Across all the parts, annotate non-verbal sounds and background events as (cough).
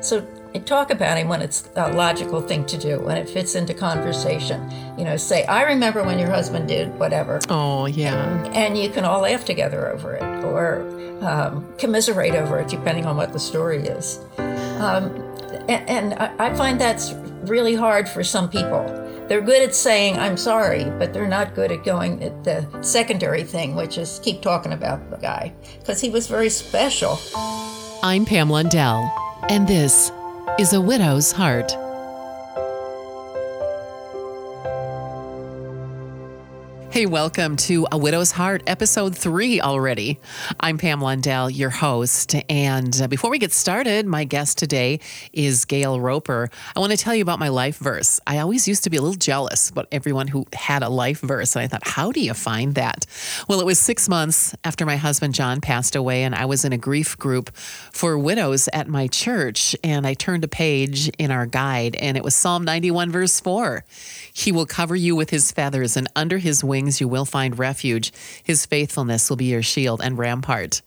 So talk about him when it's a logical thing to do, when it fits into conversation. You know, say, I remember when your husband did whatever. Oh, yeah. And you can all laugh together over it or um, commiserate over it, depending on what the story is. Um, and, and I find that's really hard for some people. They're good at saying, I'm sorry, but they're not good at going at the secondary thing, which is keep talking about the guy, because he was very special. I'm Pam Lundell, and this is A Widow's Heart. Hey, welcome to A Widow's Heart, episode three already. I'm Pam Lundell, your host. And uh, before we get started, my guest today is Gayle Roper. I want to tell you about my life verse. I always used to be a little jealous about everyone who had a life verse. And I thought, how do you find that? Well, it was six months after my husband John passed away, and I was in a grief group for widows at my church. And I turned a page in our guide, and it was Psalm 91, verse 4. He will cover you with his feathers, and under his wings, wings you will find refuge. His faithfulness will be your shield and rampart.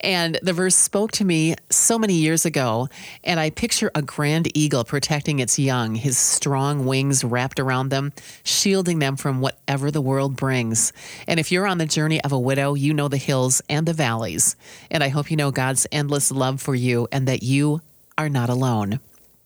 And the verse spoke to me so many years ago, and I picture a grand eagle protecting its young, his strong wings wrapped around them, shielding them from whatever the world brings. And if you're on the journey of a widow, you know the hills and the valleys. And I hope you know God's endless love for you and that you are not alone.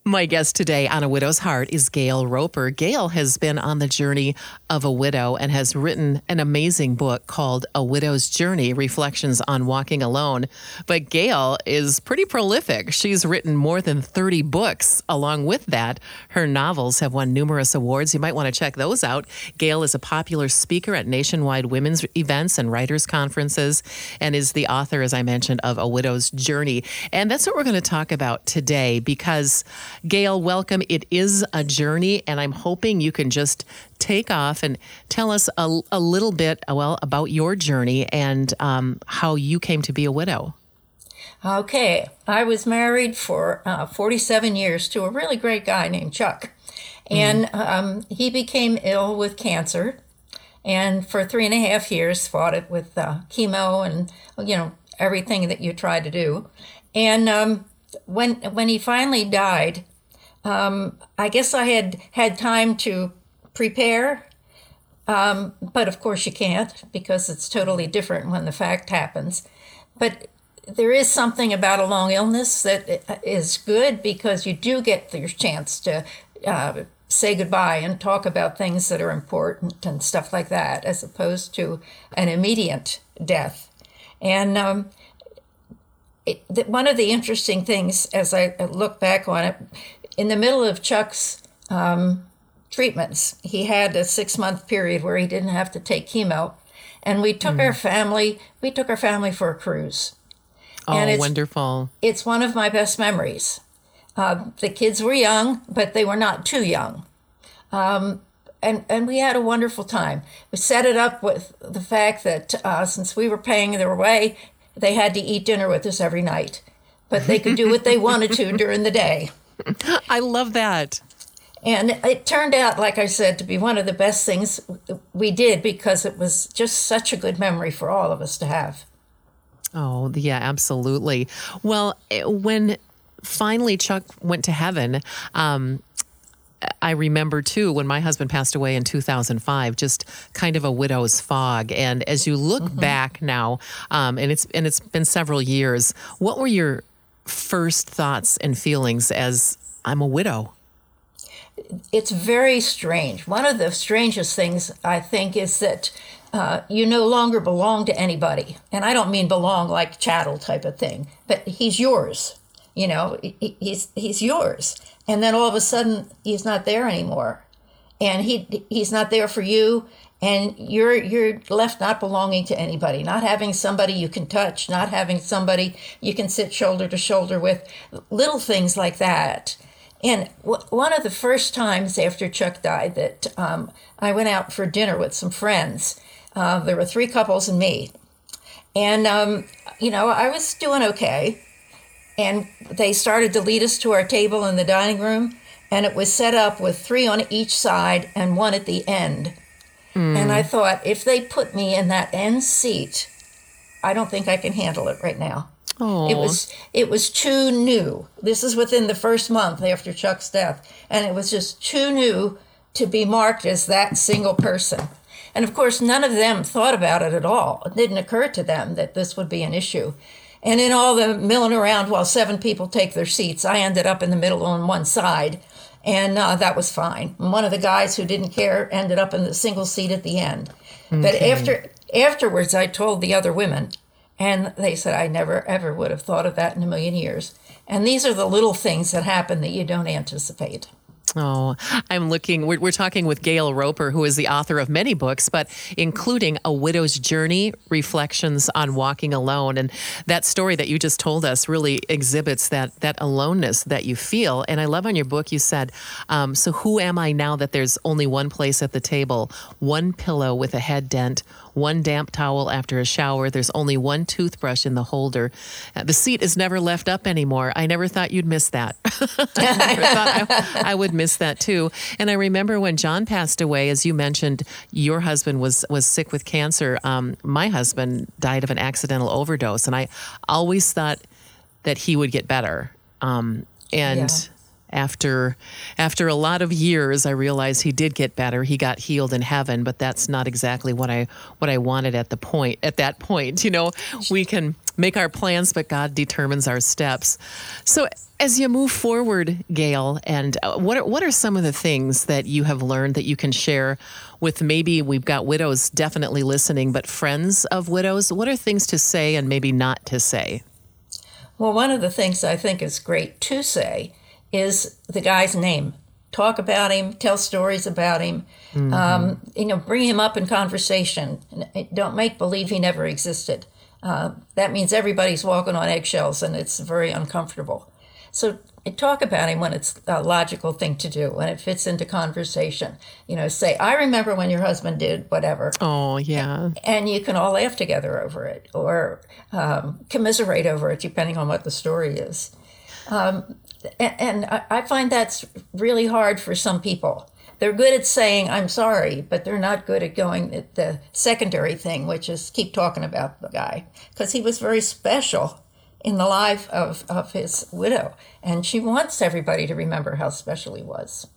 My guest today on A Widow's Heart is Gayle Roper. Gayle has been on the journey of a widow and has written an amazing book called A Widow's Journey Reflections on Walking Alone. But Gayle is pretty prolific. She's written more than 30 books. Along with that, her novels have won numerous awards. You might want to check those out. Gayle is a popular speaker at nationwide women's events and writers' conferences and is the author, as I mentioned, of A Widow's Journey. And that's what we're going to talk about today because Gayle, welcome. It is a journey, and I'm hoping you can just take off and tell us a, a little bit, well, about your journey and um, how you came to be a widow. Okay, I was married for uh, 47 years to a really great guy named Chuck, and mm. um, he became ill with cancer, and for three and a half years fought it with uh, chemo and you know everything that you try to do, and um, when when he finally died, um, I guess I had had time to prepare, um, but of course you can't because it's totally different when the fact happens. But there is something about a long illness that is good because you do get your chance to uh, say goodbye and talk about things that are important and stuff like that, as opposed to an immediate death. And um, it, one of the interesting things as I look back on it, in the middle of Chuck's um, treatments, he had a six month period where he didn't have to take chemo. And we took mm. our family, we took our family for a cruise. Oh, and it's, wonderful. It's one of my best memories. Uh, the kids were young, but they were not too young. Um, and, and we had a wonderful time. We set it up with the fact that uh, since we were paying their way, they had to eat dinner with us every night, but they could do what they wanted to (laughs) during the day. I love that. And it turned out, like I said, to be one of the best things we did because it was just such a good memory for all of us to have. Oh, yeah, absolutely. Well, eh, when finally Chuck went to heaven, um, I remember too when my husband passed away in 2005, just kind of a widow's fog. And as you look mm-hmm. back now, um, and it's and it's been several years, what were your first thoughts and feelings as I'm a widow? It's very strange. One of the strangest things I think is that uh, you no longer belong to anybody, and I don't mean belong like chattel type of thing, but he's yours. You know, he's he's yours and then all of a sudden he's not there anymore and he he's not there for you and you're you're left not belonging to anybody. Not having somebody you can touch not having somebody you can sit shoulder to shoulder with little things like that. And w- one of the first times after chuck died that um, i went out for dinner with some friends. Uh, there were three couples and me. And um, you know i was doing okay. And they started to lead us to our table in the dining room. And it was set up with three on each side and one at the end mm. and i thought if they put me in that end seat i don't think i can handle it right now Oh. It was it was too new. This is within the first month after Chuck's death, and it was just too new to be marked as that single person. And of course, none of them thought about it at all. It didn't occur to them that this would be an issue. And in all the milling around while seven people take their seats, I ended up in the middle on one side, and uh, that was fine. One of the guys who didn't care ended up in the single seat at the end. Okay. But after afterwards, I told the other women, and they said, I never, ever would have thought of that in a million years. And these are the little things that happen that you don't anticipate. Oh, I'm looking. We're, we're, talking with Gayle Roper, who is the author of many books, but including A Widow's Journey Reflections on Walking Alone. And that story that you just told us really exhibits that, that aloneness that you feel. And I love on your book, you said, um, So who am I now that there's only one place at the table, one pillow with a head dent, one damp towel after a shower. There's only one toothbrush in the holder. Uh, the seat is never left up anymore. I never thought you'd miss that. (laughs) I never thought I, I, would miss that too. And I remember when John passed away, as you mentioned, your husband was was sick with cancer. Um, my husband died of an accidental overdose, and I always thought that he would get better. Um, and yeah after after a lot of years I realized he did get better. He got healed in heaven, but that's not exactly what I what I wanted at the point at that point. You know, we can make our plans, but God determines our steps. So as you move forward, Gayle, and uh, what are, what are some of the things that you have learned that you can share with maybe we've got widows definitely listening, but friends of widows? What are things to say and maybe not to say? Well, one of the things I think is great to say is the guy's name. Talk about him, tell stories about him, mm-hmm. um, you know, bring him up in conversation. Don't make believe he never existed. Uh, that means everybody's walking on eggshells and it's very uncomfortable. So talk about him when it's a logical thing to do, when it fits into conversation. You know, say, I remember when your husband did whatever. Oh, yeah. And you can all laugh together over it or um, commiserate over it, depending on what the story is. Um, and I find that's really hard for some people. They're good at saying I'm sorry, but they're not good at going at the secondary thing, which is keep talking about the guy because he was very special in the life of, of his widow, and she wants everybody to remember how special he was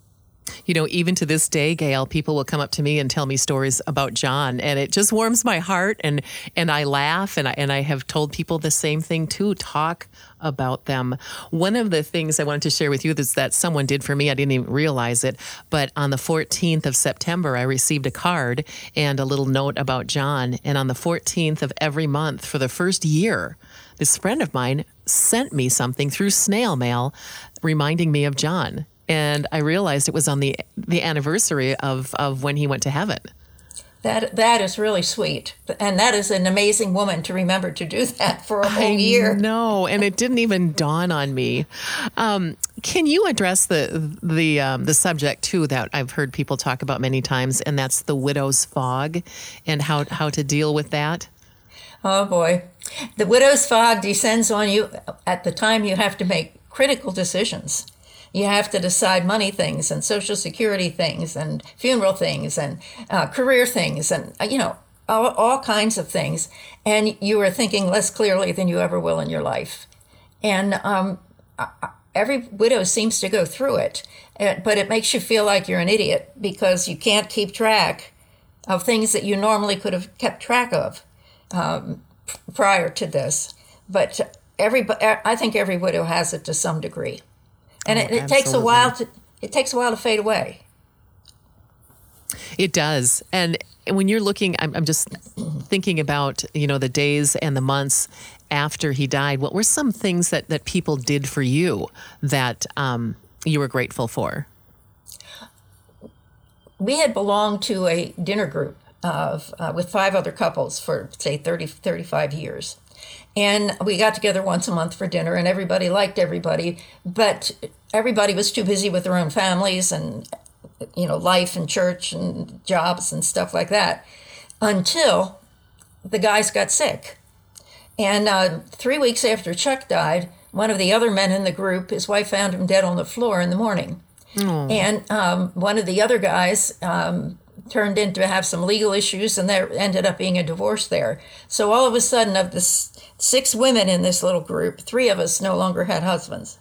you know, even to this day, Gayle, people will come up to me and tell me stories about John, and it just warms my heart, and and I laugh, and I and I have told people the same thing too. Talk about them. One of the things I wanted to share with you is that someone did for me. I didn't even realize it, but on the 14th of September, I received a card and a little note about John, and on the 14th of every month for the first year, this friend of mine sent me something through snail mail reminding me of John and I realized it was on the the anniversary of of when he went to heaven. That that is really sweet, and that is an amazing woman to remember to do that for a whole I year. No, and it didn't even dawn on me. Um, can you address the the um, the subject too that I've heard people talk about many times, and that's the widow's fog, and how how to deal with that? Oh boy, the widow's fog descends on you at the time you have to make critical decisions you have to decide money things and social security things and funeral things and uh, career things and uh, you know all, all kinds of things. And you are thinking less clearly than you ever will in your life. And um, every widow seems to go through it uh, but it makes you feel like you're an idiot because you can't keep track of things that you normally could have kept track of um, prior to this. But every i think every widow has it to some degree and oh, it, it takes a while to it takes a while to fade away. It does, and when you're looking, I'm, I'm just thinking about you know the days and the months after he died. What were some things that that people did for you that um, you were grateful for? We had belonged to a dinner group of uh, with five other couples for say 30 35 years and we got together once a month for dinner and everybody liked everybody but everybody was too busy with their own families and you know life and church and jobs and stuff like that until the guys got sick. And uh, three weeks after chuck died one of the other men in the group his wife found him dead on the floor in the morning. And um, one of the other guys um, turned into have some legal issues, and there ended up being a divorce there. So all of a sudden, of the six women in this little group, three of us no longer had husbands,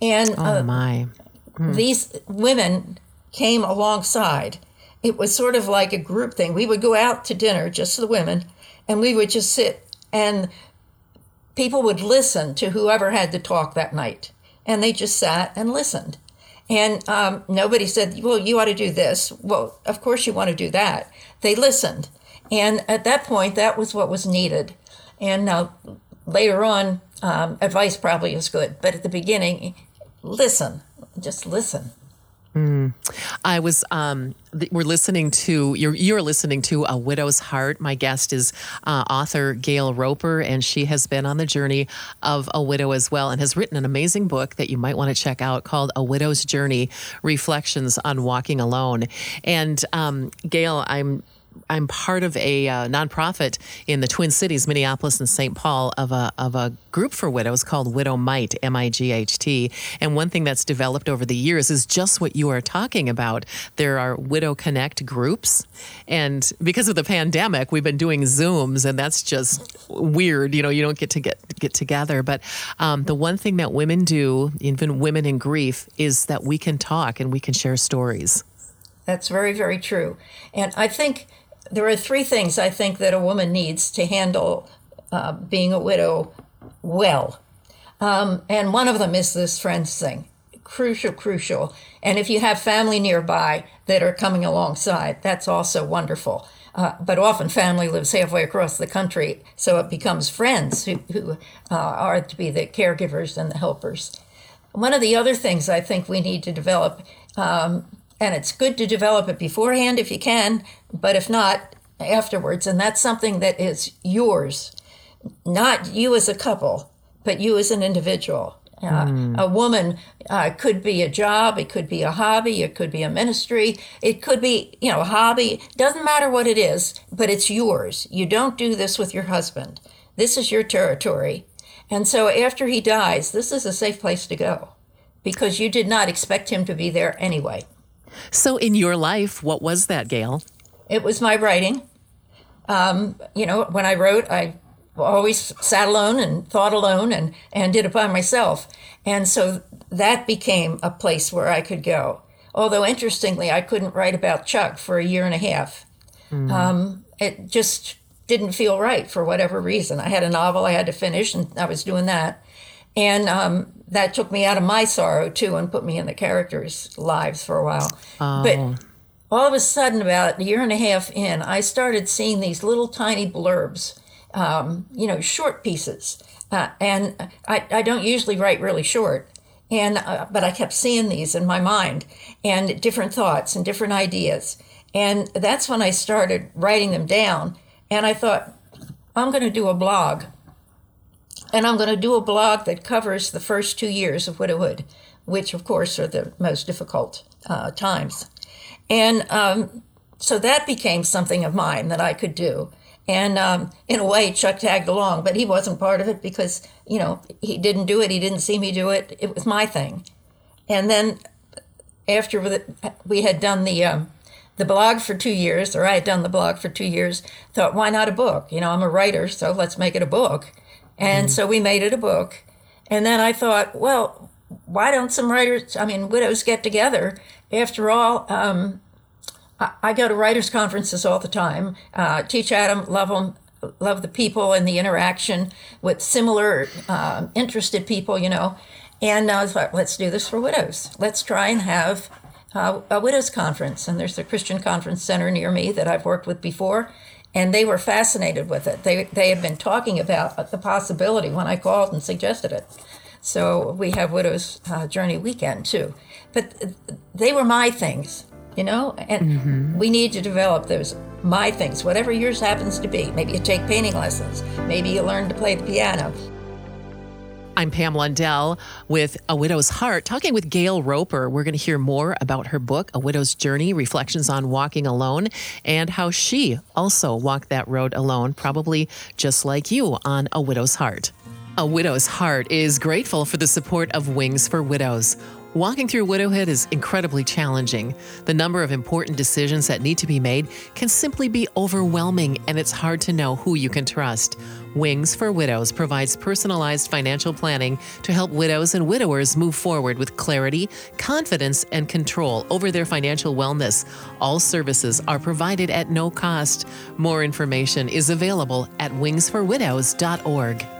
and oh uh, my, hmm. these women came alongside. It was sort of like a group thing. We would go out to dinner, just the women, and we would just sit, and people would listen to whoever had to talk that night, and they just sat and listened and um, nobody said, well, you ought to do this. Well, of course you want to do that. They listened. And at that point, that was what was needed. And now later on, um, advice probably is good. But at the beginning, listen, just listen. I was. Um, we're listening to. You're you're listening to a widow's heart. My guest is uh, author Gayle Roper, and she has been on the journey of a widow as well, and has written an amazing book that you might want to check out called "A Widow's Journey: Reflections on Walking Alone." And um, Gayle, I'm I'm part of a uh, nonprofit in the Twin Cities, Minneapolis and St. Paul, of a of a group for widows called Widow Might, M I G H T. And one thing that's developed over the years is just what you are talking about. There are Widow Connect groups, and because of the pandemic, we've been doing Zooms, and that's just weird. You know, you don't get to get get together. But um, the one thing that women do, even women in grief, is that we can talk and we can share stories. That's very, very true. And I think there are three things I think that a woman needs to handle uh, being a widow well. Um, and one of them is this friends thing. Crucial, crucial. And if you have family nearby that are coming alongside, that's also wonderful. Uh, but often family lives halfway across the country, so it becomes friends who, who uh, are to be the caregivers and the helpers. One of the other things I think we need to develop um, and it's good to develop it beforehand if you can, but if not, afterwards. And that's something that is yours, not you as a couple, but you as an individual. Uh, mm. A woman uh, could be a job, it could be a hobby, it could be a ministry, it could be, you know, a hobby. Doesn't matter what it is, but it's yours. You don't do this with your husband. This is your territory. And so after he dies, this is a safe place to go because you did not expect him to be there anyway. So, in your life, what was that, Gayle? It was my writing. Um, you know, when I wrote, I always sat alone and thought alone and, and did it by myself. And so that became a place where I could go. Although, interestingly, I couldn't write about Chuck for a year and a half. Mm. Um, it just didn't feel right for whatever reason. I had a novel I had to finish, and I was doing that. And um, that took me out of my sorrow too and put me in the characters' lives for a while. Oh. But all of a sudden, about a year and a half in, I started seeing these little tiny blurbs, um, you know, short pieces. Uh, and I, I don't usually write really short. And uh, but I kept seeing these in my mind and different thoughts and different ideas. And that's when I started writing them down. And I thought, I'm going to do a blog and I'm going to do a blog that covers the first two years of widowhood, which, of course, are the most difficult uh, times. And um, so that became something of mine that I could do. And um, in a way, Chuck tagged along, but he wasn't part of it because, you know, he didn't do it. He didn't see me do it. It was my thing. And then after we had done the um, the blog for two years, or I had done the blog for two years, thought, why not a book? You know, I'm a writer, so let's make it a book. And mm-hmm. so we made it a book. And then I thought, well, why don't some writers, I mean, widows get together? After all, um, I, I, go to writers' conferences all the time, uh, teach Adam, love them, love the people and the interaction with similar uh, interested people, you know. And I was like, let's do this for widows. Let's try and have uh, a widows' conference. And there's a Christian conference center near me that I've worked with before and they were fascinated with it. They they had been talking about the possibility when I called and suggested it. So we have Widows uh, Journey Weekend too, but they were my things, you know, and mm-hmm. we need to develop those my things, whatever yours happens to be. Maybe you take painting lessons, maybe you learn to play the piano, I'm Pam Lundell with A Widow's Heart, talking with Gayle Roper. We're going to hear more about her book, A Widow's Journey Reflections on Walking Alone, and how she also walked that road alone, probably just like you on A Widow's Heart. A Widow's Heart is grateful for the support of Wings for Widows. Walking through widowhood is incredibly challenging. The number of important decisions that need to be made can simply be overwhelming, and it's hard to know who you can trust. Wings for Widows provides personalized financial planning to help widows and widowers move forward with clarity, confidence, and control over their financial wellness. All services are provided at no cost. More information is available at wingsforwidows.org.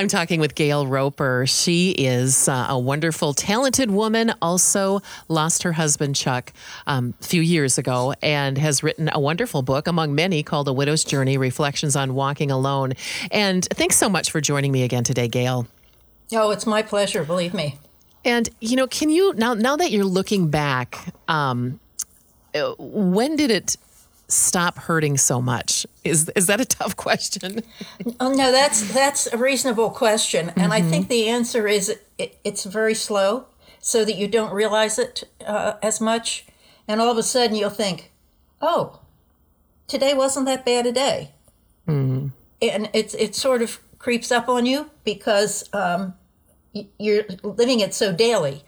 I'm talking with Gayle Roper. She is uh, a wonderful, talented woman. Also, lost her husband Chuck um, a few years ago and has written a wonderful book, among many, called A Widow's Journey Reflections on Walking Alone. And thanks so much for joining me again today, Gayle. Oh, it's my pleasure, believe me. And, you know, can you, now, now that you're looking back, um, uh, when did it stop hurting so much? Is is that a tough question? Oh, no, that's that's a reasonable question, and mm-hmm. I think the answer is it, it's very slow, so that you don't realize it uh, as much, and all of a sudden you'll think, "Oh, today wasn't that bad a day," mm-hmm. and it's it sort of creeps up on you because um, you're living it so daily.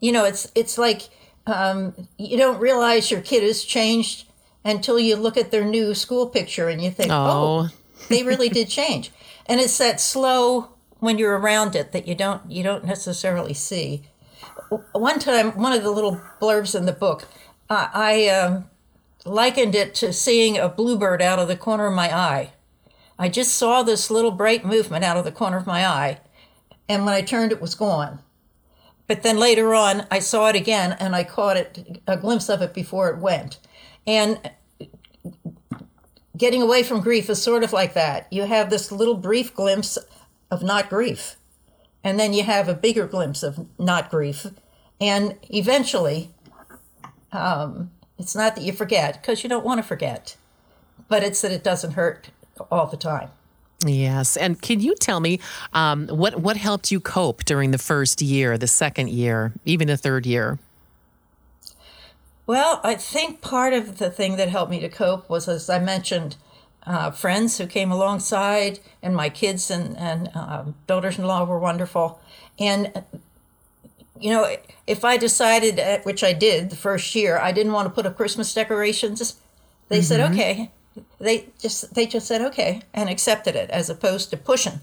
You know, it's it's like um, you don't realize your kid has changed until you look at their new school picture and you think, oh, oh they really did change. And it's that slow when you're around it that you don't you don't necessarily see. One time, one of the little blurbs in the book, uh, I um, likened it to seeing a bluebird out of the corner of my eye. I just saw this little bright movement out of the corner of my eye, and when I turned, it was gone. But then later on, I saw it again, and I caught it a glimpse of it before it went. And getting away from grief is sort of like that. You have this little brief glimpse of not grief, and then you have a bigger glimpse of not grief. And eventually, um, it's not that you forget, because you don't want to forget, but it's that it doesn't hurt all the time. Yes, and can you tell me um, what what helped you cope during the first year, the second year, even the third year? Well, I think part of the thing that helped me to cope was, as I mentioned, uh, friends who came alongside, and my kids and, and uh, daughters in law were wonderful. And, you know, if I decided, uh, which I did the first year, I didn't want to put up Christmas decorations, they mm-hmm. said, okay. They just they just said okay and accepted it as opposed to pushing,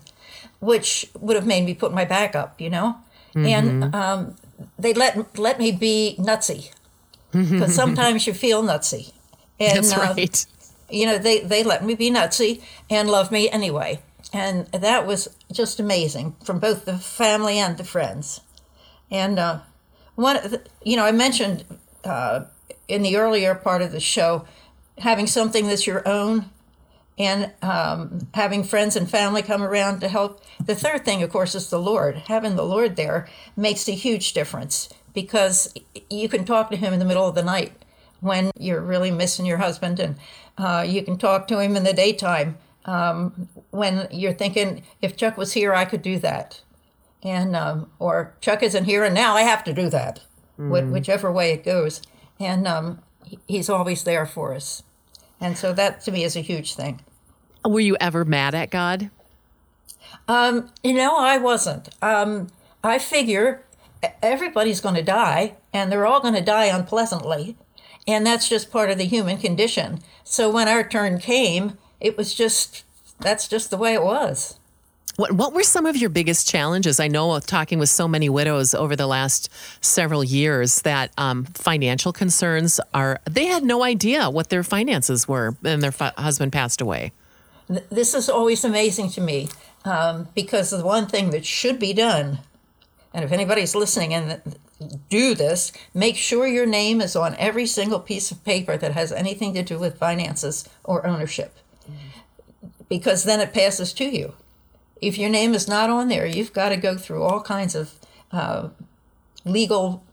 which would have made me put my back up, you know. Mm-hmm. And um, they let let me be nutsy because sometimes you feel nutsy. And, That's uh, right. Uh, you know, they, they let me be nutsy and love me anyway. And that was just amazing from both the family and the friends. And uh, one, you know, I mentioned uh, in the earlier part of the show having something that's your own and um, having friends and family come around to help. The third thing, of course, is the Lord. Having the Lord there makes a huge difference because you can talk to him in the middle of the night when you're really missing your husband, and uh, you can talk to him in the daytime um, when you're thinking, if Chuck was here, I could do that. And um, or Chuck isn't here, and now I have to do that, mm. whichever way it goes. And um, he's always there for us, and so that to me is a huge thing. Were you ever mad at God? Um, you know, I wasn't. Um, I figure everybody's going to die, and they're all going to die unpleasantly. And that's just part of the human condition. So when our turn came, it was just, that's just the way it was. What, what were some of your biggest challenges? I know talking with so many widows over the last several years that um, financial concerns are, they had no idea what their finances were and their fa- husband passed away. This is always amazing to me um, because the one thing that should be done and if anybody's listening and do this, make sure your name is on every single piece of paper that has anything to do with finances or ownership, because then it passes to you. If your name is not on there, you've got to go through all kinds of uh, legal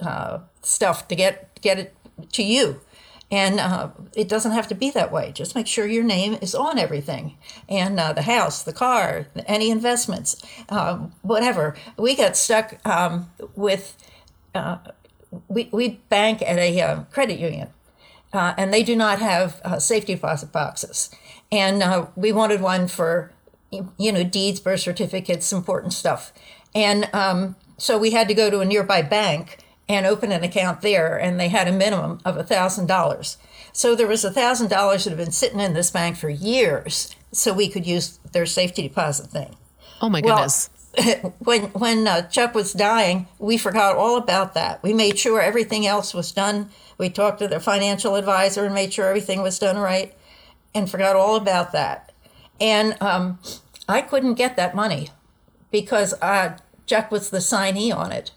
uh, stuff to get get it to you. And uh, it doesn't have to be that way. Just make sure your name is on everything and uh, the house, the car, any investments, uh, whatever. We got stuck um, with, uh, we, we bank at a uh, credit union. Uh, and they do not have safety deposit boxes. And we wanted one for you know, deeds, birth certificates, important stuff. And um, so we had to go to a nearby bank and open an account there, and they had a minimum of $1,000. So there was $1,000 that had been sitting in this bank for years, so we could use their safety deposit thing. Oh my goodness. Well, (laughs) when when uh, Chuck was dying, we forgot all about that. We made sure everything else was done. We talked to the financial advisor and made sure everything was done right, and forgot all about that. And um, I couldn't get that money because uh, Chuck was the signee on it,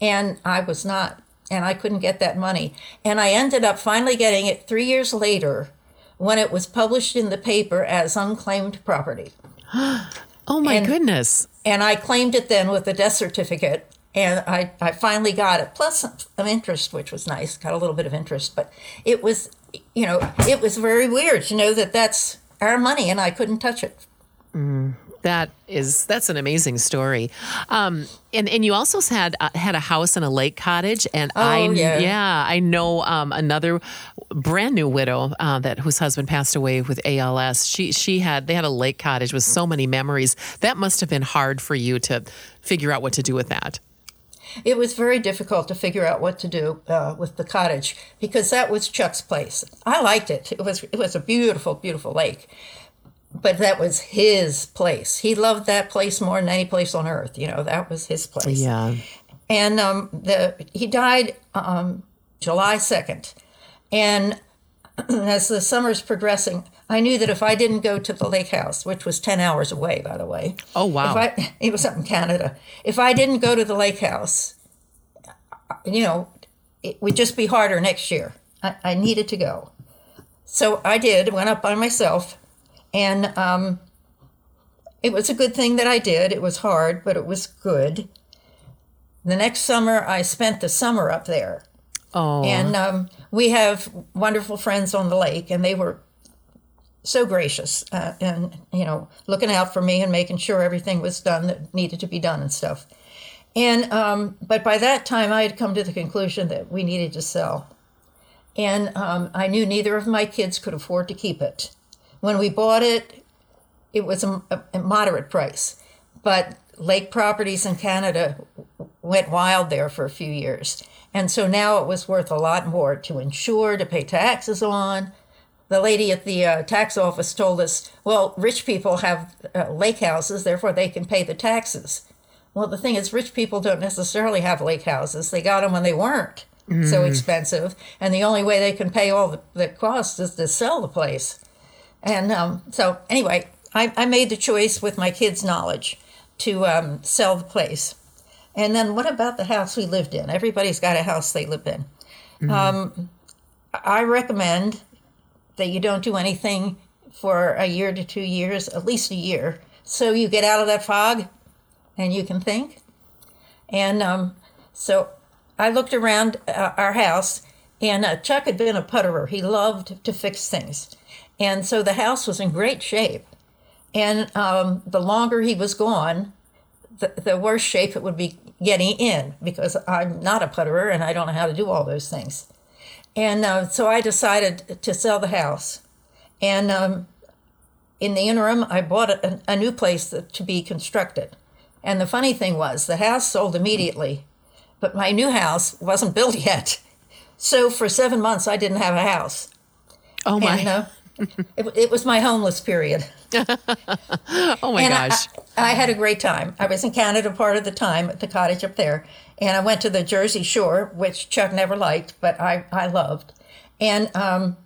and I was not, and I couldn't get that money. And I ended up finally getting it three years later when it was published in the paper as unclaimed property. (gasps) oh my And- goodness. And I claimed it then with a death certificate. And I, I finally got it, plus some, some interest, which was nice. Got a little bit of interest, but it was, you know, it was very weird to know that that's our money and I couldn't touch it. Mm. That is that's an amazing story, um, and and you also had uh, had a house and a lake cottage, and I Oh, yeah. I know um, another brand new widow uh, that whose husband passed away with ALS. She she had they had a lake cottage with so many memories. That must have been hard for you to figure out what to do with that. It was very difficult to figure out what to do uh, with the cottage because that was Chuck's place. I liked it. It was it was a beautiful, beautiful lake, but that was his place. He loved that place more than any place on earth. You know, that was his place. Yeah. And um, the he died um, July second, and (clears throat) as the summer's progressing, I knew that if I didn't go to the lake house, which was ten hours away, by the way. Oh, wow. If I, (laughs) it was up in Canada. If I didn't go to the lake house, you know, it would just be harder next year. I, I needed to go, so I did. Went up by myself, and um, it was a good thing that I did. It was hard, but it was good. The next summer, I spent the summer up there. Oh. And um, we have wonderful friends on the lake, and they were so gracious uh, and, you know, looking out for me and making sure everything was done that needed to be done and stuff. And, um, but by that time, I had come to the conclusion that we needed to sell. And um, I knew neither of my kids could afford to keep it. When we bought it, it was a, a moderate price, but lake properties in Canada went wild there for a few years. And so now it was worth a lot more to insure, to pay taxes on. The lady at the uh, tax office told us, well, rich people have uh, lake houses, therefore they can pay the taxes. Well, the thing is, rich people don't necessarily have lake houses. They got them when they weren't so expensive. And the only way they can pay all the, the costs is to sell the place. And um, so, anyway, I, I made the choice with my kids' knowledge to um, sell the place. And then, what about the house we lived in? Everybody's got a house they live in. Um, I recommend that you don't do anything for a year to two years, at least a year, so you get out of that fog and you can think. And um, so I looked around uh, our house, and uh, Chuck had been a putterer. He loved to fix things. And so the house was in great shape. And um, the longer he was gone, the, the worse shape it would be getting in because I'm not a putterer and I don't know how to do all those things. And uh, so I decided to sell the house. And um, in the interim, I bought a, a new place that, to be constructed. And the funny thing was, the house sold immediately, but my new house wasn't built (laughs) yet. So for seven months, I didn't have a house. oh my. And, uh, (laughs) it, it was my homeless period. (laughs) oh my and gosh. I, I had a great time. I was in Canada part of the time at the cottage up there, and I went to the Jersey Shore, which Chuck never liked, but I, I loved, and um,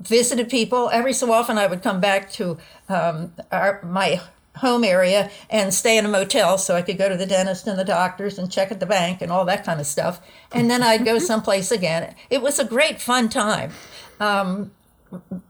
visited people. Every so often, I would come back to um, our, my home area and stay in a motel so I could go to the dentist and the doctors and check at the bank and all that kind of stuff. And then I'd go (laughs) someplace again. It was a great fun time. Um,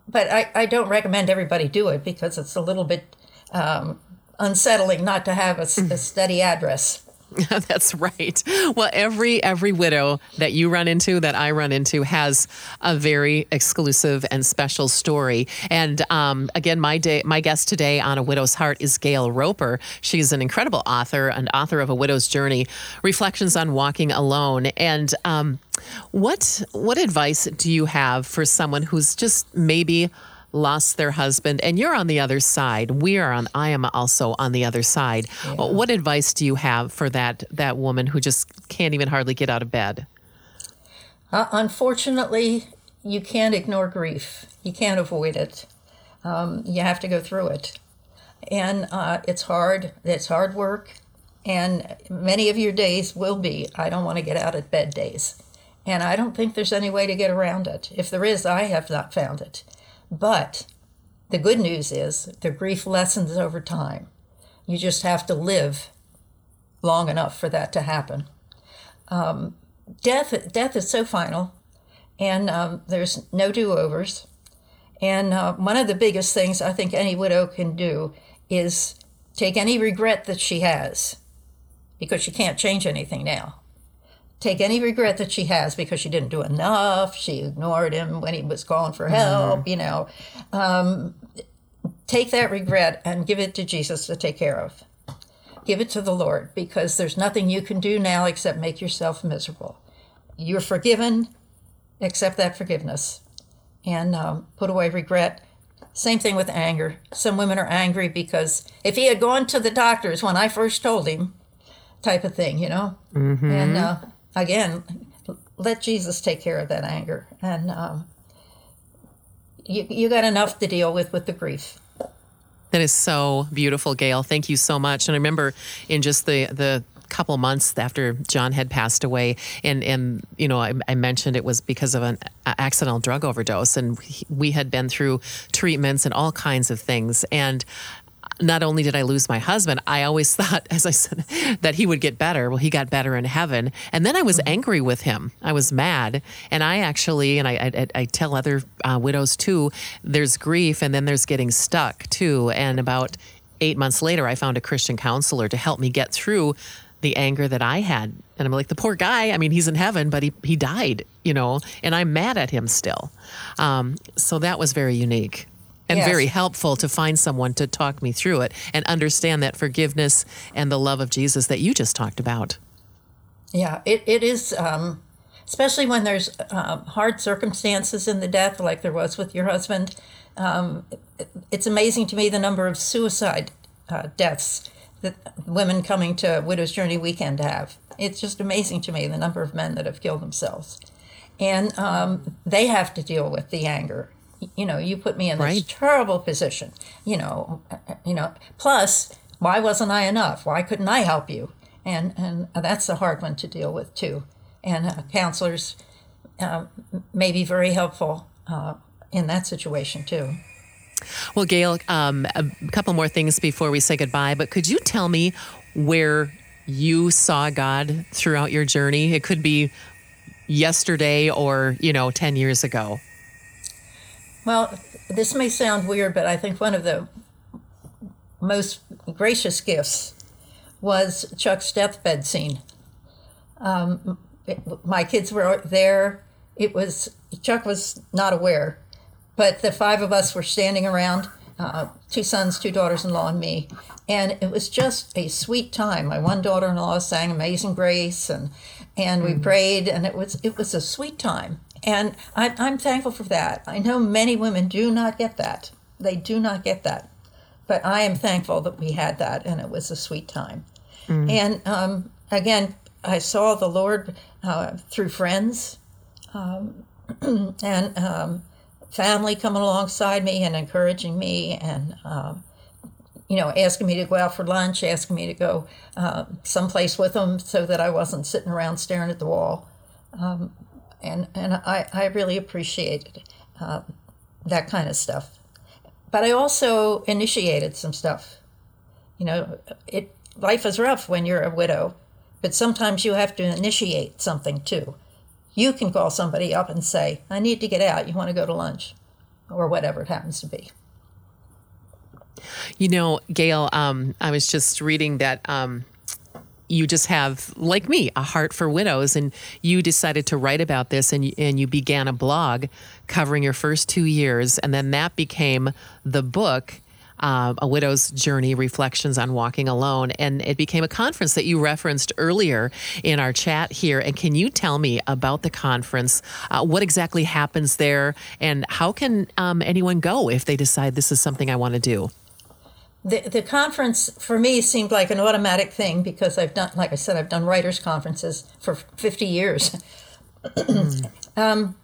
but I, I don't recommend everybody do it because it's a little bit um, unsettling not to have a steady address. (laughs) That's right. Well, every every widow that you run into, that I run into, has a very exclusive and special story. And um, again, my day, my guest today on A Widow's Heart is Gayle Roper. She's an incredible author and author of A Widow's Journey: Reflections on Walking Alone. And um, what what advice do you have for someone who's just maybe lost their husband, and you're on the other side. We are on. I am also on the other side. What advice do you have for that that woman who just can't even hardly get out of bed? Uh, unfortunately, you can't ignore grief. You can't avoid it. Um, you have to go through it, and uh, it's hard. It's hard work, and many of your days will be I don't want to get out of bed days, and I don't think there's any way to get around it. If there is, I have not found it. But the good news is the grief lessens over time. You just have to live long enough for that to happen. Um, death, death is so final, and um, there's no do overs. And uh, one of the biggest things I think any widow can do is take any regret that she has, because she can't change anything now. Take any regret that she has because she didn't do enough, she ignored him when he was calling for help, mm-hmm. you know. Um, take that regret and give it to Jesus to take care of. Give it to the Lord because there's nothing you can do now except make yourself miserable. You're forgiven, accept that forgiveness and um, put away regret. Same thing with anger. Some women are angry because if he had gone to the doctors when I first told him, type of thing, you know. Mm-hmm. And uh, again, let Jesus take care of that anger, and um, you you got enough to deal with with the grief. That is so beautiful, Gayle. Thank you so much. And I remember in just the the couple months after John had passed away, and and you know I, I mentioned it was because of an accidental drug overdose, and we had been through treatments and all kinds of things, and not only did I lose my husband, I always (laughs) thought, as I said, that he would get better. Well, he got better in heaven. And then I was mm-hmm. angry with him. I was mad. And I actually, and I, I, I tell other uh, widows too, there's grief and then there's getting stuck too. And about eight months later, I found a Christian counselor to help me get through the anger that I had. And I'm like, the poor guy, I mean, he's in heaven, but he, he died, you know, and I'm mad at him still. Um, so that was very unique and yes. very helpful to find someone to talk me through it and understand that forgiveness and the love of Jesus that you just talked about. Yeah, it, it is, um, especially when there's uh, hard circumstances in the death, like there was with your husband. Um, it's amazing to me the number of suicide uh, deaths that women coming to Widow's Journey weekend have. It's just amazing to me the number of men that have killed themselves. And um, they have to deal with the anger you know, you put me in this right. terrible position. You know, you know. Plus, why wasn't I enough? Why couldn't I help you? And and that's a hard one to deal with too. And uh, counselors uh, may be very helpful uh, in that situation too. Well, Gayle, um, a couple more things before we say goodbye. But could you tell me where you saw God throughout your journey? It could be yesterday or you know ten years ago. Well, this may sound weird, but I think one of the most gracious gifts was Chuck's deathbed scene. Um, it, my kids were there. It was Chuck was not aware, but the five of us were standing around. Uh, two sons, two daughters-in-law, and me, and it was just a sweet time. My one daughter-in-law sang "Amazing Grace," and and we mm. prayed, and it was it was a sweet time. And I, I'm thankful for that. I know many women do not get that. They do not get that. But I am thankful that we had that, and it was a sweet time. Mm. And um, again, I saw the Lord uh, through friends um, (clears throat) and um, family coming alongside me and encouraging me and um, you know, asking me to go out for lunch, asking me to go uh, someplace with them so that I wasn't sitting around staring at the wall. Um, and and I, I really appreciated uh, that kind of stuff. But I also initiated some stuff. You know, it life is rough when you're a widow, but sometimes you have to initiate something too. You can call somebody up and say, "I need to get out. You want to go to lunch?" or whatever it happens to be. You know, Gayle, um, I was just reading that um, you just have, like me, a heart for widows, and you decided to write about this, and you, and you began a blog covering your first two years, and then that became the book. uh, A Widow's Journey Reflections on Walking Alone. And it became a conference that you referenced earlier in our chat here. And can you tell me about the conference? Uh, what exactly happens there? And how can um, anyone go if they decide this is something I want to do? The, the conference for me seemed like an automatic thing because I've done, like I said, I've done writers' conferences for 50 years. (clears throat) um,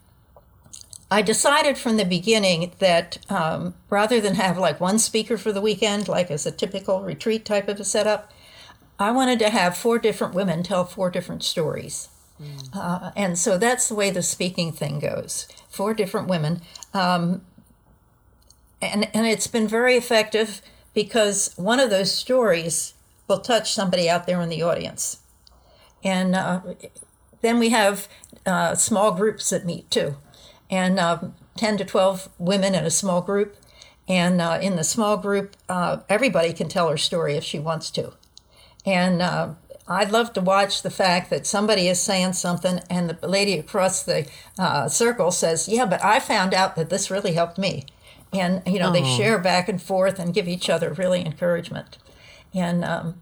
I decided from the beginning that um, rather than have like one speaker for the weekend, like as a typical retreat type of a setup, I wanted to have four different women tell four different stories. Mm. Uh, and so that's the way the speaking thing goes four different women. Um, and, and it's been very effective because one of those stories will touch somebody out there in the audience. And uh, then we have uh, small groups that meet too, and uh, 10 to 12 women in a small group. And uh, in the small group, uh, everybody can tell her story if she wants to. And uh, I'd love to watch the fact that somebody is saying something and the lady across the circle says, Yeah, but I found out that this really helped me and you know oh. they share back and forth and give each other really encouragement. And um,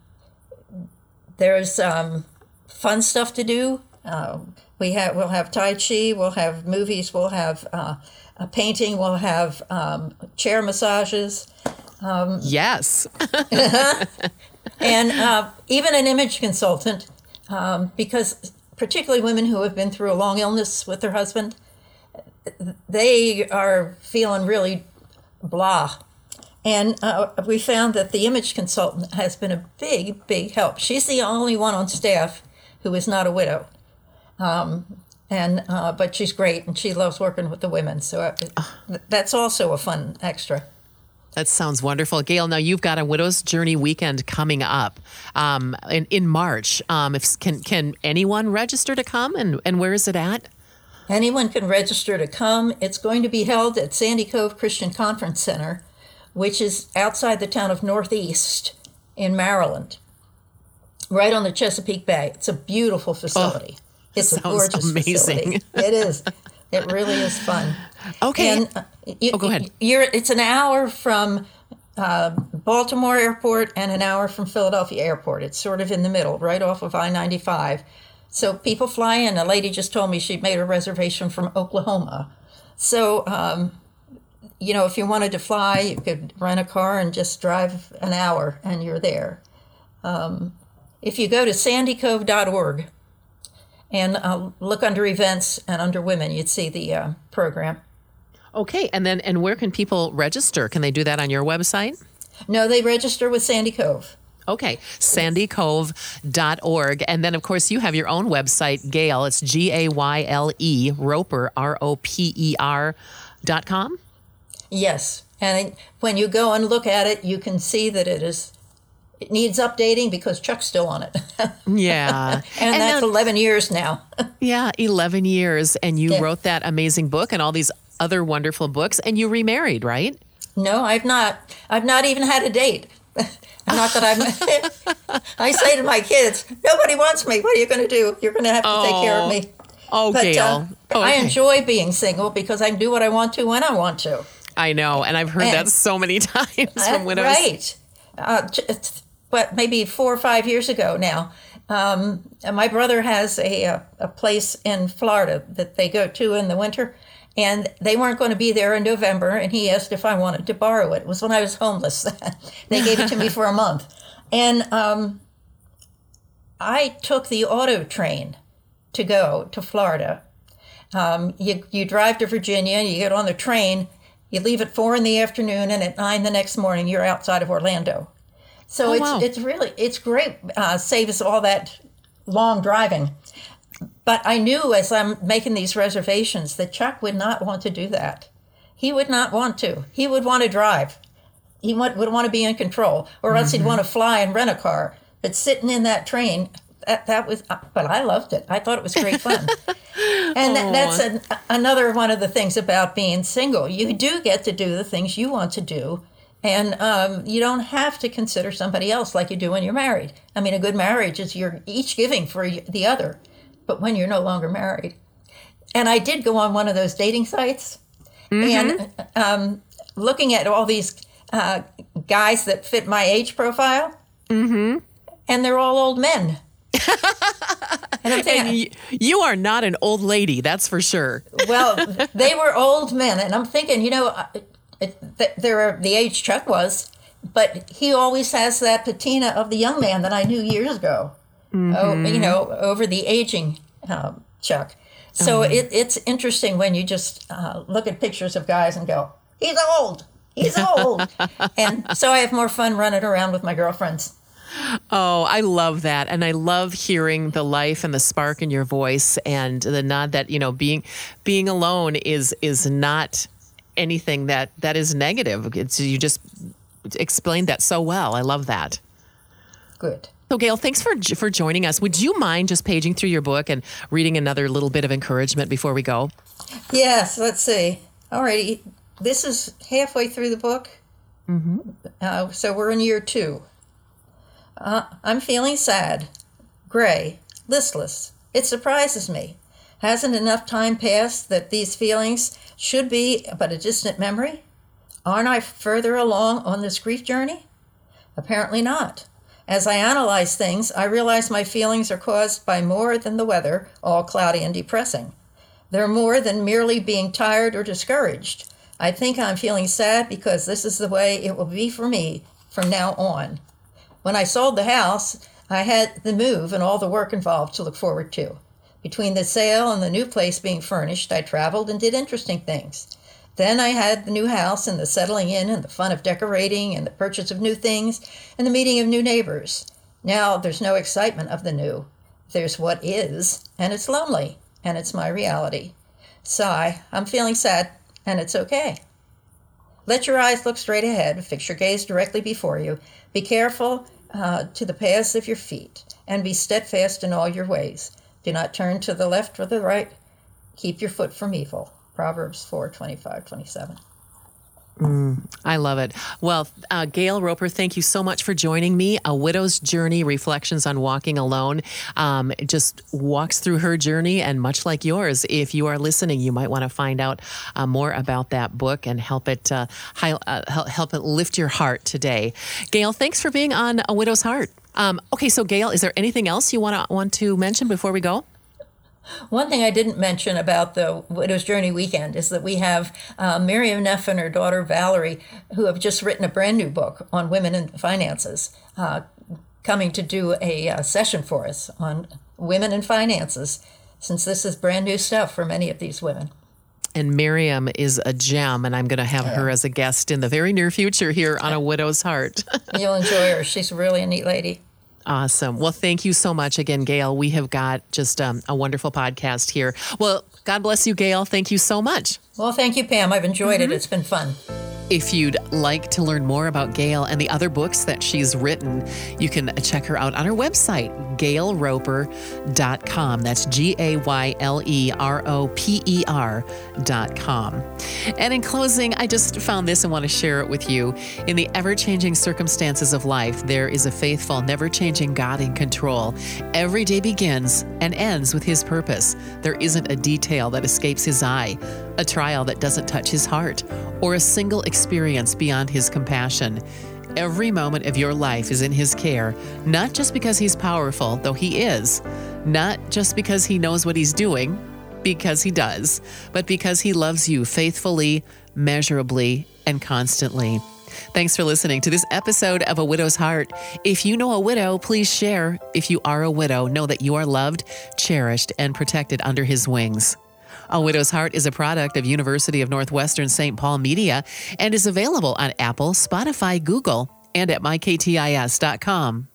there's um, fun stuff to do. Uh, we have we'll have tai chi we'll have movies we'll have uh, a painting we'll have um, chair massages. Um, yes. (laughs) And uh, even an image consultant um, because particularly women who have been through a long illness with their husband they are feeling really blah. And uh, we found that the image consultant has been a big, big help. She's the only one on staff who is not a widow. Um, and uh, but she's great and she loves working with the women. So uh, that's also a fun extra. That sounds wonderful, Gayle. Now you've got a Widow's Journey weekend coming up um, in in March. Um, if can can anyone register to come and and where is it at? Anyone can register to come. It's going to be held at Sandy Cove Christian Conference Center, which is outside the town of North East in Maryland, right on the Chesapeake Bay. It's a beautiful facility. Oh, it's a gorgeous amazing. Facility. (laughs) It is. It really is fun. Okay. And, uh, you, oh, go ahead. You're, it's an hour from uh, Baltimore Airport and an hour from Philadelphia Airport. It's sort of in the middle, right off of I 95. So people fly in. A lady just told me she made a reservation from Oklahoma. So, um, you know, if you wanted to fly, you could rent a car and just drive an hour and you're there. Um, if you go to sandycove.org and uh, look under events and under women, you'd see the uh, program. Okay, and then and where can people register? Can they do that on your website? No, they register with Sandy Cove. Okay, sandycove.org. And then, of course, you have your own website, Gayle. It's G A Y L E, Roper, R O P E R dot com. Yes. And when you go and look at it, you can see that it is. It needs updating because Chuck's still on it. (laughs) yeah. and, and, that's now, 11 years now. (laughs) yeah, 11 years. And you yeah. wrote that amazing book and all these other wonderful books, and you remarried, right? No, I've not. I've not even had a date. Not that I'm. (laughs) I say to my kids, nobody wants me. What are you going to do? You're going to have to oh. take care of me. Oh, but, Gayle. Uh, oh, okay. I enjoy being single because I can do what I want to when I want to. I know, and I've heard and, that so many (laughs) times from widows. Right. Uh, but maybe four or five years ago now. Um, my brother has a, a, a place in Florida that they go to in the winter, and they weren't going to be there in November. And he asked if I wanted to borrow it. It was when I was homeless. (laughs) they gave it to me for a month, and um, I took the auto train to go to Florida. Um, you you drive to Virginia, you get on the train, you leave at four in the afternoon, and at nine the next morning you're outside of Orlando. So oh, it's wow. it's really it's great. Uh, saves all that long driving. But I knew as I'm making these reservations that Chuck would not want to do that. He would not want to. He would want to drive. He would, would want to be in control, or else mm-hmm. he'd want to fly and rent a car. But sitting in that train, that, that was, but I loved it. I thought it was great fun. (laughs) and that, that's an, another one of the things about being single. You do get to do the things you want to do. And um, you don't have to consider somebody else like you do when you're married. I mean, a good marriage is you're each giving for the other but when you're no longer married. And I did go on one of those dating sites mm-hmm. and um, looking at all these uh, guys that fit my age profile. Mm-hmm. And they're all old men. (laughs) and I'm thinking, and you, you are not an old lady, that's for sure. well, (laughs) they were old men, and I'm thinking, you know, they're the age Chuck was, but he always has that patina of the young man that I knew years ago. Mm-hmm. Oh, you know, over the aging uh, Chuck. So mm-hmm. it, it's interesting when you just uh, look at pictures of guys and go, "He's old. He's old," (laughs) and so I have more fun running around with my girlfriends. Oh, I love that. And I love hearing the life and the spark in your voice and the nod that, you know, being being alone is is not anything that that is negative. It's you just explained that so well. I love that. Good. So, Gayle, thanks for for joining us. Would you mind just paging through your book and reading another little bit of encouragement before we go? Yes. Let's see. All righty. This is halfway through the book. Mm-hmm. Uh, so we're in year two. Uh, I'm feeling sad, gray, listless. It surprises me. Hasn't enough time passed that these feelings should be but a distant memory? Aren't I further along on this grief journey? Apparently not. As I analyze things, I realize my feelings are caused by more than the weather, all cloudy and depressing. They're more than merely being tired or discouraged. I think I'm feeling sad because this is the way it will be for me from now on. When I sold the house, I had the move and all the work involved to look forward to. Between the sale and the new place being furnished, I traveled and did interesting things. Then I had the new house and the settling in and the fun of decorating and the purchase of new things and the meeting of new neighbors. Now there's no excitement of the new. There's what is, and it's lonely, and it's my reality. Sigh, I'm feeling sad, and it's okay. Let your eyes look straight ahead, fix your gaze directly before you. Be careful uh, to the paths of your feet, and be steadfast in all your ways. Do not turn to the left or the right. Keep your foot from evil. Proverbs 4 25, 27. Mm, I love it. Well, uh, Gayle Roper, thank you so much for joining me. A Widow's Journey Reflections on Walking Alone um, just walks through her journey, and much like yours, if you are listening, you might want to find out uh, more about that book and help it uh, high, uh, help it lift your heart today. Gayle, thanks for being on A Widow's Heart. Um, okay, so Gayle, is there anything else you want to want to mention before we go? One thing I didn't mention about the Widow's Journey weekend is that we have uh, Miriam Neff and her daughter Valerie, who have just written a brand new book on women and finances, uh, coming to do a uh, session for us on women and finances, since this is brand new stuff for many of these women. And Miriam is a gem, and I'm going to have yeah. her as a guest in the very near future here on A Widow's Heart. You'll enjoy her. (laughs) She's really a neat lady. Awesome. Well, thank you so much again, Gayle. We have got just um, a wonderful podcast here. Well, God bless you, Gayle. Thank you so much. Well, thank you, Pam. I've enjoyed mm-hmm. it. It's been fun. If you'd like to learn more about Gayle and the other books that she's written, you can check her out on her website, gayleroper.com. That's G A Y L E R O P E R.com. And in closing, I just found this and want to share it with you. In the ever changing circumstances of life, there is a faithful, never changing God in control. Every day begins and ends with His purpose. There isn't a detail that escapes His eye, a trial that doesn't touch His heart, or a single experience beyond His compassion. Every moment of your life is in His care, not just because He's powerful, though He is, not just because He knows what He's doing, because He does, but because He loves you faithfully, measurably, and constantly. Thanks for listening to this episode of A Widow's Heart. If you know a widow, please share. If you are a widow, know that you are loved, cherished, and protected under His wings. A Widow's Heart is a product of University of Northwestern St. Paul Media and is available on Apple, Spotify, Google, and at myktis.com.